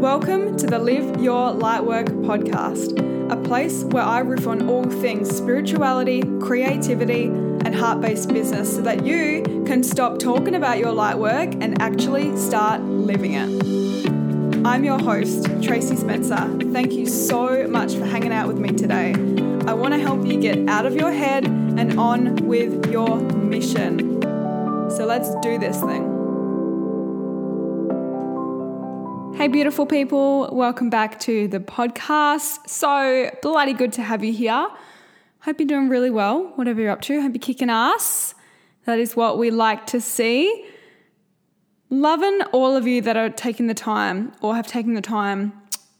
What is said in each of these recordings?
Welcome to the Live Your Lightwork podcast, a place where I riff on all things spirituality, creativity, and heart based business so that you can stop talking about your lightwork and actually start living it. I'm your host, Tracy Spencer. Thank you so much for hanging out with me today. I want to help you get out of your head and on with your mission. So let's do this thing. Hey, beautiful people, welcome back to the podcast. So bloody good to have you here. Hope you're doing really well, whatever you're up to. Hope you're kicking ass. That is what we like to see. Loving all of you that are taking the time or have taken the time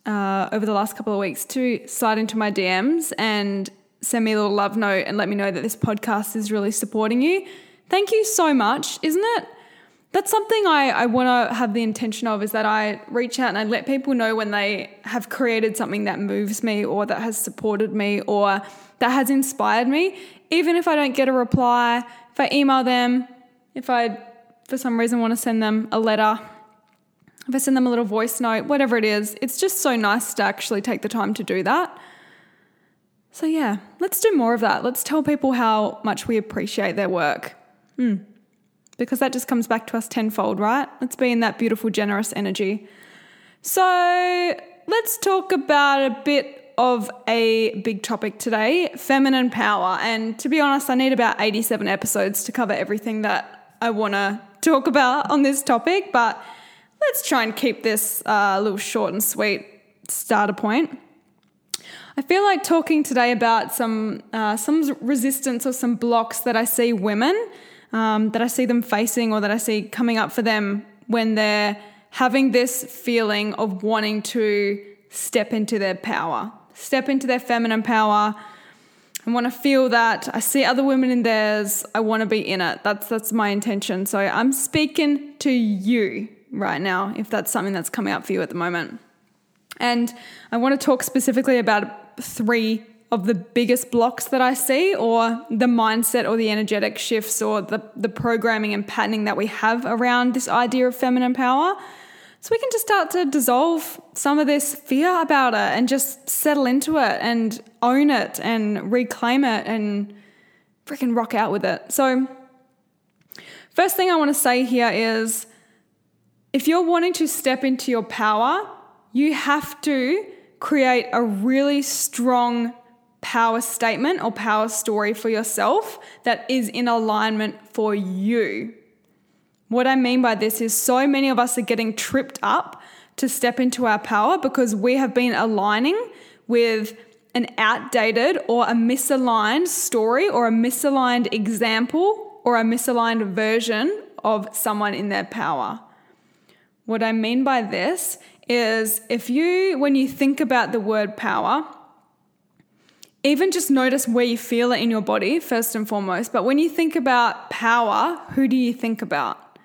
uh, over the last couple of weeks to slide into my DMs and send me a little love note and let me know that this podcast is really supporting you. Thank you so much, isn't it? That's something I, I want to have the intention of is that I reach out and I let people know when they have created something that moves me or that has supported me or that has inspired me. Even if I don't get a reply, if I email them, if I for some reason want to send them a letter, if I send them a little voice note, whatever it is, it's just so nice to actually take the time to do that. So, yeah, let's do more of that. Let's tell people how much we appreciate their work. Hmm because that just comes back to us tenfold, right? Let's be in that beautiful, generous energy. So let's talk about a bit of a big topic today feminine power. And to be honest, I need about 87 episodes to cover everything that I want to talk about on this topic, but let's try and keep this uh, a little short and sweet starter point. I feel like talking today about some uh, some resistance or some blocks that I see women um, that I see them facing or that I see coming up for them when they're having this feeling of wanting to step into their power, step into their feminine power. I want to feel that I see other women in theirs. I want to be in it. That's that's my intention. So I'm speaking to you right now if that's something that's coming up for you at the moment. And I want to talk specifically about three of the biggest blocks that I see, or the mindset or the energetic shifts or the, the programming and patterning that we have around this idea of feminine power. So we can just start to dissolve some of this fear about it and just settle into it and own it and reclaim it and freaking rock out with it. So, first thing I want to say here is if you're wanting to step into your power, you have to create a really strong power statement or power story for yourself that is in alignment for you. What I mean by this is so many of us are getting tripped up to step into our power because we have been aligning with an outdated or a misaligned story or a misaligned example or a misaligned version of someone in their power. What I mean by this is if you, when you think about the word power, even just notice where you feel it in your body, first and foremost. But when you think about power, who do you think about?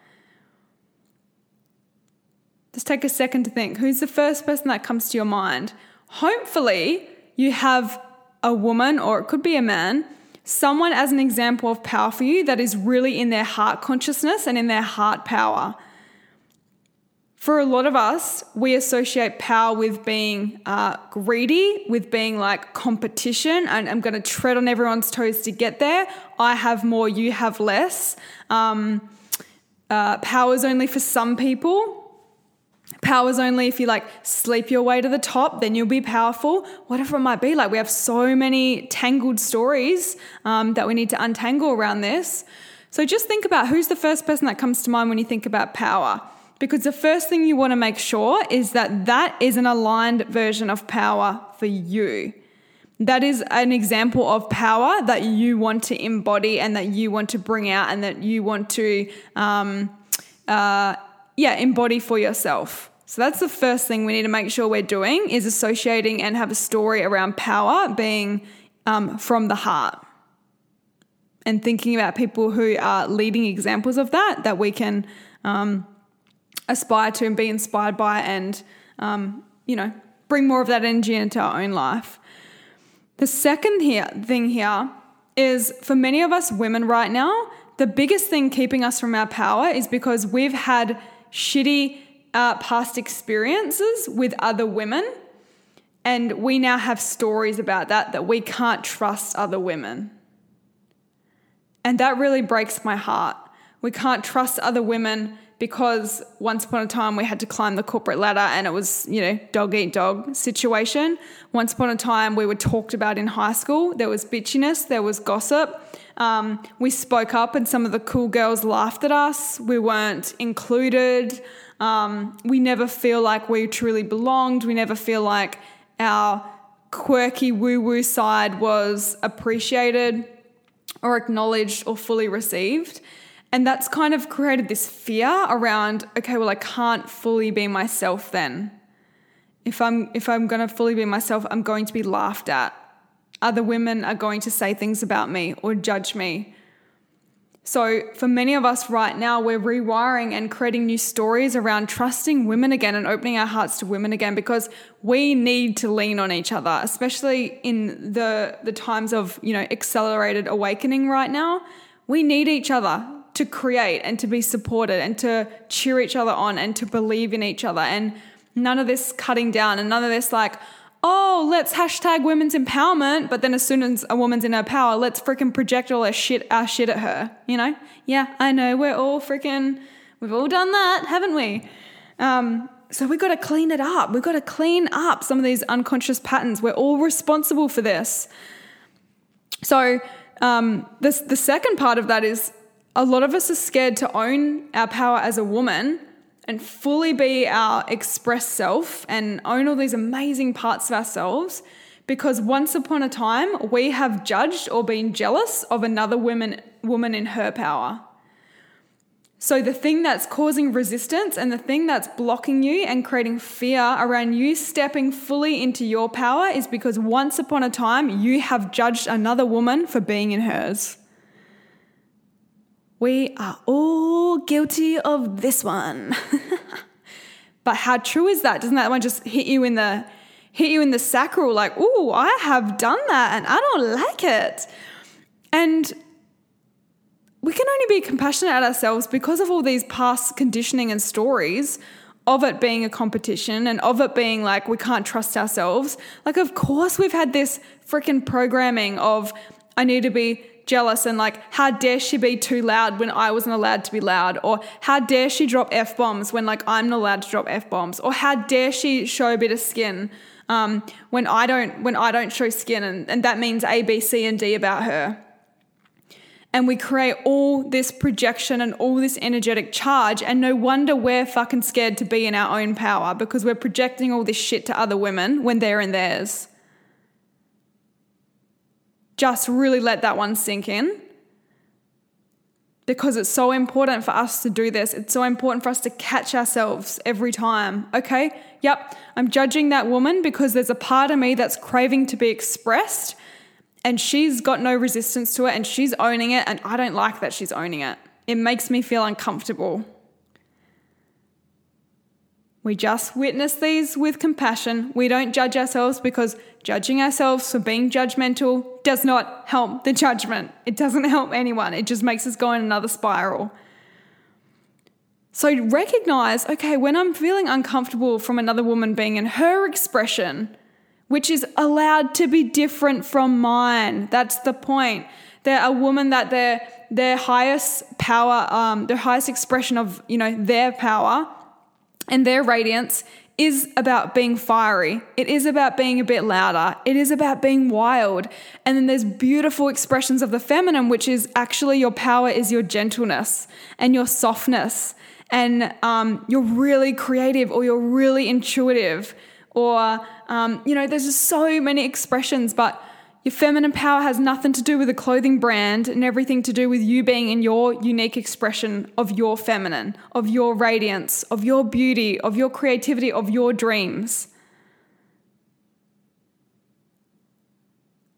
Just take a second to think who's the first person that comes to your mind? Hopefully, you have a woman, or it could be a man, someone as an example of power for you that is really in their heart consciousness and in their heart power. For a lot of us, we associate power with being uh, greedy, with being like competition, and I'm going to tread on everyone's toes to get there. I have more, you have less. Um, uh, power is only for some people. Power is only if you like sleep your way to the top, then you'll be powerful. Whatever it might be, like we have so many tangled stories um, that we need to untangle around this. So just think about who's the first person that comes to mind when you think about power. Because the first thing you want to make sure is that that is an aligned version of power for you. That is an example of power that you want to embody and that you want to bring out and that you want to, um, uh, yeah, embody for yourself. So that's the first thing we need to make sure we're doing is associating and have a story around power being um, from the heart and thinking about people who are leading examples of that that we can um, aspire to and be inspired by and, um, you know, bring more of that energy into our own life. The second here, thing here is for many of us women right now, the biggest thing keeping us from our power is because we've had shitty uh, past experiences with other women. And we now have stories about that, that we can't trust other women. And that really breaks my heart. We can't trust other women because once upon a time we had to climb the corporate ladder and it was, you know, dog eat dog situation. Once upon a time we were talked about in high school. There was bitchiness, there was gossip. Um, we spoke up and some of the cool girls laughed at us. We weren't included. Um, we never feel like we truly belonged. We never feel like our quirky woo woo side was appreciated or acknowledged or fully received. And that's kind of created this fear around, okay, well, I can't fully be myself then. If I'm if I'm gonna fully be myself, I'm going to be laughed at. Other women are going to say things about me or judge me. So, for many of us right now, we're rewiring and creating new stories around trusting women again and opening our hearts to women again because we need to lean on each other, especially in the, the times of, you know, accelerated awakening right now. We need each other to create and to be supported and to cheer each other on and to believe in each other. And none of this cutting down and none of this like, oh, let's hashtag women's empowerment, but then as soon as a woman's in her power, let's freaking project all our shit, our shit at her. You know? Yeah, I know. We're all freaking, we've all done that, haven't we? Um, so we've got to clean it up. We've got to clean up some of these unconscious patterns. We're all responsible for this. So um, this, the second part of that is a lot of us are scared to own our power as a woman and fully be our express self and own all these amazing parts of ourselves because once upon a time we have judged or been jealous of another woman woman in her power. So the thing that's causing resistance and the thing that's blocking you and creating fear around you stepping fully into your power is because once upon a time you have judged another woman for being in hers. We are all guilty of this one. but how true is that? Doesn't that one just hit you in the hit you in the sacral like, "Ooh, I have done that and I don't like it." And we can only be compassionate at ourselves because of all these past conditioning and stories of it being a competition and of it being like we can't trust ourselves. Like, of course, we've had this freaking programming of I need to be jealous and like, how dare she be too loud when I wasn't allowed to be loud? Or how dare she drop F bombs when like I'm not allowed to drop F bombs? Or how dare she show a bit of skin um, when I don't when I don't show skin and, and that means A, B, C, and D about her. And we create all this projection and all this energetic charge, and no wonder we're fucking scared to be in our own power because we're projecting all this shit to other women when they're in theirs just really let that one sink in because it's so important for us to do this. It's so important for us to catch ourselves every time. Okay, yep, I'm judging that woman because there's a part of me that's craving to be expressed and she's got no resistance to it and she's owning it, and I don't like that she's owning it. It makes me feel uncomfortable. We just witness these with compassion. We don't judge ourselves because judging ourselves for being judgmental does not help the judgment. It doesn't help anyone. It just makes us go in another spiral. So recognize okay, when I'm feeling uncomfortable from another woman being in her expression, which is allowed to be different from mine, that's the point. They're a woman that their their highest power, um, their highest expression of you know their power and their radiance is about being fiery. It is about being a bit louder. It is about being wild. And then there's beautiful expressions of the feminine, which is actually your power is your gentleness and your softness. And um, you're really creative or you're really intuitive. Or, um, you know, there's just so many expressions, but your feminine power has nothing to do with a clothing brand and everything to do with you being in your unique expression of your feminine, of your radiance, of your beauty, of your creativity, of your dreams.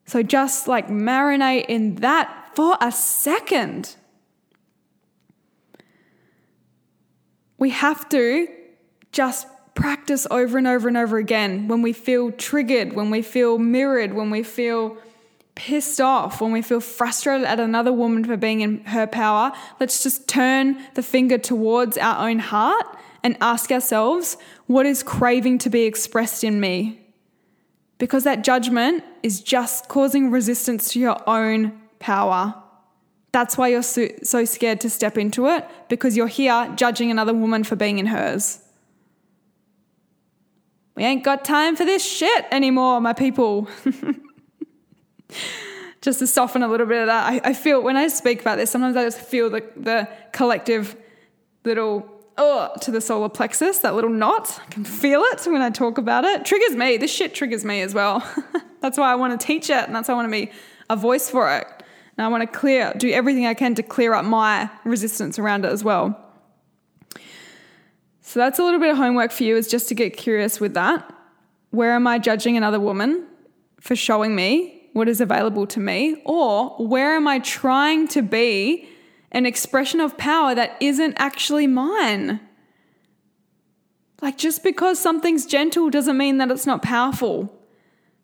So just like marinate in that for a second. We have to just practice over and over and over again when we feel triggered, when we feel mirrored, when we feel pissed off, when we feel frustrated at another woman for being in her power. Let's just turn the finger towards our own heart and ask ourselves what is craving to be expressed in me? Because that judgment is just causing resistance to your own power. That's why you're so, scared to step into it because you're here judging another woman for being in hers. We ain't got time for this shit anymore, my people. just to soften a little bit of that, I, I, feel when I speak about this, sometimes I just feel the, the collective little oh to the solar plexus, that little knot. I can feel it when I talk about it. Triggers me. This shit triggers me as well. that's why I want to teach it, and that's why I want to be a voice for it. And I want to clear, do everything I can to clear up my resistance around it as well. So that's a little bit of homework for you, is just to get curious with that. Where am I judging another woman for showing me what is available to me? Or where am I trying to be an expression of power that isn't actually mine? Like, just because something's gentle doesn't mean that it's not powerful.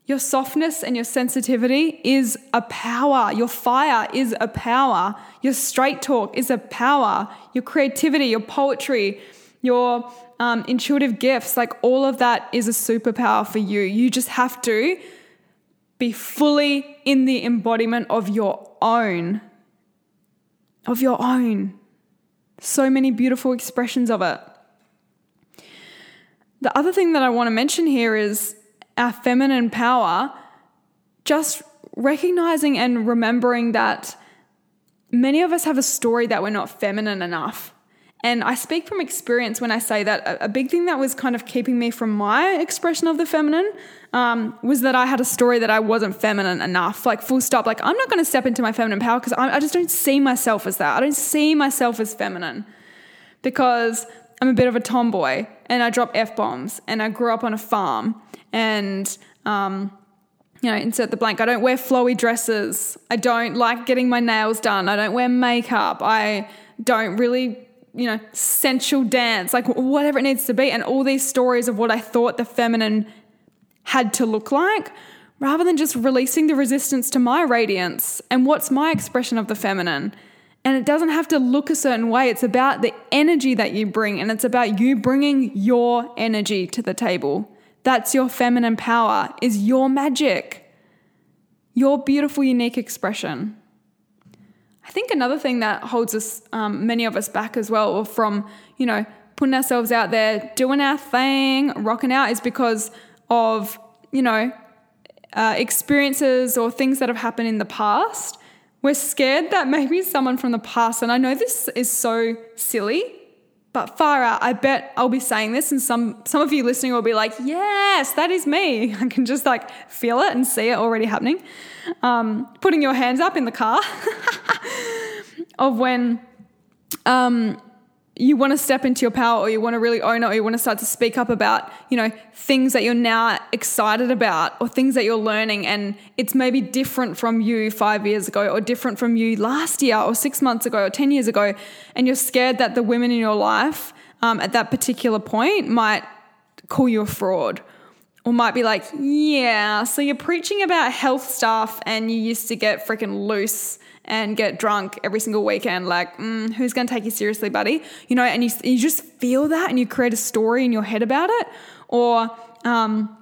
Your softness and your sensitivity is a power. Your fire is a power. Your straight talk is a power. Your creativity, your poetry, your um, intuitive gifts, like all of that is a superpower for you. You just have to be fully in the embodiment of your own. Of your own. So many beautiful expressions of it. The other thing that I want to mention here is our feminine power, just recognizing and remembering that many of us have a story that we're not feminine enough. And I speak from experience when I say that a big thing that was kind of keeping me from my expression of the feminine um, was that I had a story that I wasn't feminine enough. Like, full stop. Like, I'm not going to step into my feminine power because I just don't see myself as that. I don't see myself as feminine because I'm a bit of a tomboy and I drop F bombs and I grew up on a farm and um, you know, insert the blank. I don't wear flowy dresses. I don't like getting my nails done. I don't wear makeup. I don't really, you know, sensual dance, like whatever it needs to be. And all these stories of what I thought the feminine had to look like, rather than just releasing the resistance to my radiance and what's my expression of the feminine. And it doesn't have to look a certain way. It's about the energy that you bring, and it's about you bringing your energy to the table. That's your feminine power, is your magic, your beautiful, unique expression. I think another thing that holds us, um, many of us back as well, or from, you know, putting ourselves out there, doing our thing, rocking out, is because of, you know, uh, experiences or things that have happened in the past. We're scared that maybe someone from the past, and I know this is so silly, but far out, I bet I'll be saying this, and some some of you listening will be like, "Yes, that is me." I can just like feel it and see it already happening. Um, putting your hands up in the car of when um, you want to step into your power or you want to really own it or you want to start to speak up about you know things that you're now excited about or things that you're learning and it's maybe different from you five years ago or different from you last year or six months ago or 10 years ago and you're scared that the women in your life um, at that particular point might call you a fraud or might be like yeah so you're preaching about health stuff and you used to get freaking loose and get drunk every single weekend. Like, mm, who's going to take you seriously, buddy? You know, and you, you just feel that and you create a story in your head about it. Or, um,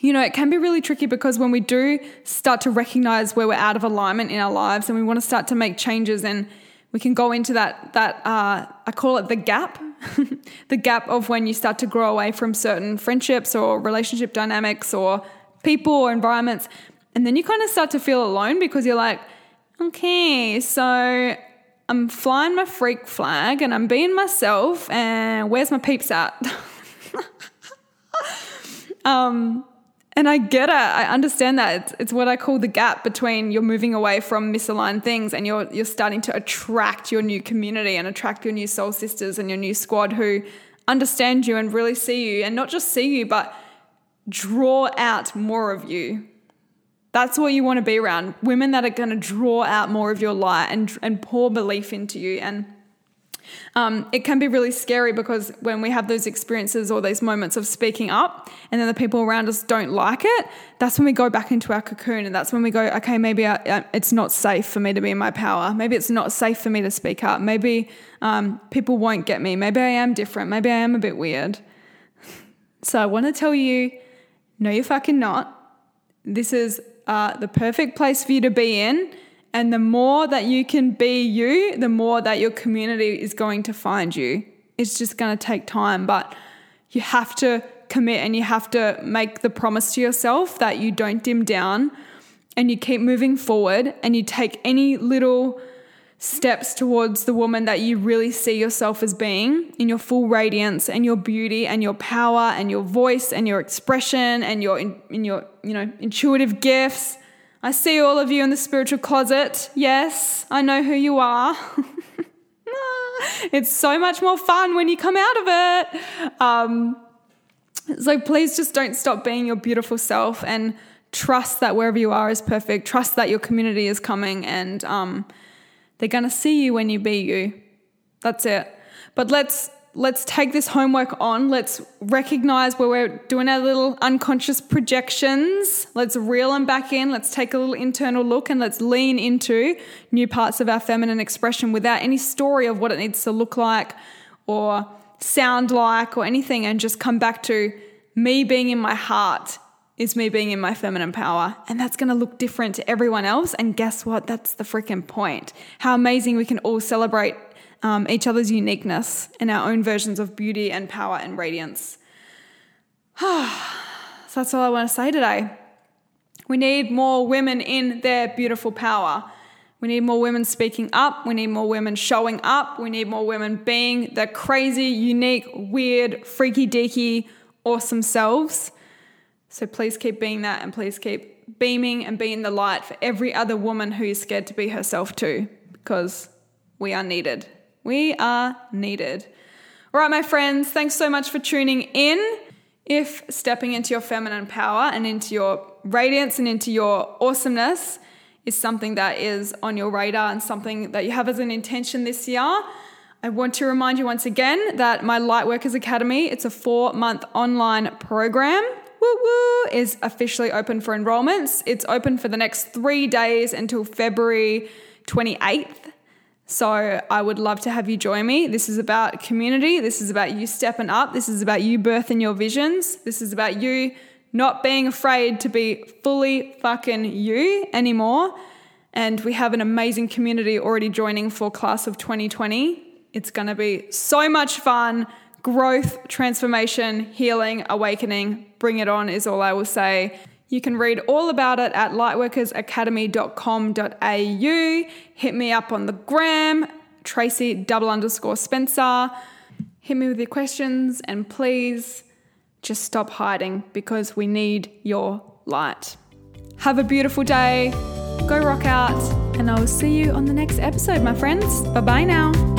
you know, it can be really tricky because when we do start to recognize where we're out of alignment in our lives and we want to start to make changes and we can go into that that uh, I call it the gap, the gap of when you start to grow away from certain friendships or relationship dynamics or people or environments, and then you kind of start to feel alone because you're like, Okay, so I'm flying my freak flag and I'm being myself, and where's my peeps at? um, and I get it. I understand that. It's, it's what I call the gap between you're moving away from misaligned things and you're you're starting to attract your new community and attract your new soul sisters and your new squad who understand you and really see you and not just see you but draw out more of you that's what you want to be around women that are going to draw out more of your light and, and pour belief into you. And Um, it can be really scary because when we have those experiences or those moments of speaking up and then the people around us don't like it, that's when we go back into our cocoon and that's when we go, okay, maybe I, it's not safe for me to be in my power. Maybe it's not safe for me to speak up. Maybe um, people won't get me. Maybe I am different. Maybe I am a bit weird. So I want to tell you no, you're fucking not. This is uh, the perfect place for you to be in. And the more that you can be you, the more that your community is going to find you. It's just going to take time, but you have to commit and you have to make the promise to yourself that you don't dim down and you keep moving forward and you take any little steps towards the woman that you really see yourself as being in your full radiance and your beauty and your power and your voice and your expression and your in, in your you know intuitive gifts I see all of you in the spiritual closet. Yes, I know who you are. it's so much more fun when you come out of it. Um, so please just don't stop being your beautiful self and trust that wherever you are is perfect. Trust that your community is coming and um, they're going to see you when you be you. That's it. But let's let's take this homework on. Let's recognize where we're doing our little unconscious projections. Let's reel them back in. Let's take a little internal look and let's lean into new parts of our feminine expression without any story of what it needs to look like or sound like or anything and just come back to me being in my heart is me being in my feminine power. And that's going to look different to everyone else. And guess what? That's the freaking point. How amazing we can all celebrate um, each other's uniqueness and our own versions of beauty and power and radiance. so that's all I want to say today. We need more women in their beautiful power. We need more women speaking up. We need more women showing up. We need more women being the crazy, unique, weird, freaky deaky, awesome selves. So please keep being that and please keep beaming and being the light for every other woman who is scared to be herself too, because we are needed. We are needed. All right, my friends, thanks so much for tuning in. If stepping into your feminine power and into your radiance and into your awesomeness is something that is on your radar and something that you have as an intention this year, I want to remind you once again that my Lightworkers Academy, it's a four month online program. Woo woo is officially open for enrollments. It's open for the next three days until February 28th. So I would love to have you join me. This is about community. This is about you stepping up. This is about you birthing your visions. This is about you not being afraid to be fully fucking you anymore. And we have an amazing community already joining for class of 2020. It's going to be so much fun. Growth, transformation, healing, awakening. Bring it on, is all I will say. You can read all about it at lightworkersacademy.com.au. Hit me up on the gram, Tracy double underscore Spencer. Hit me with your questions and please just stop hiding because we need your light. Have a beautiful day. Go rock out, and I will see you on the next episode, my friends. Bye bye now.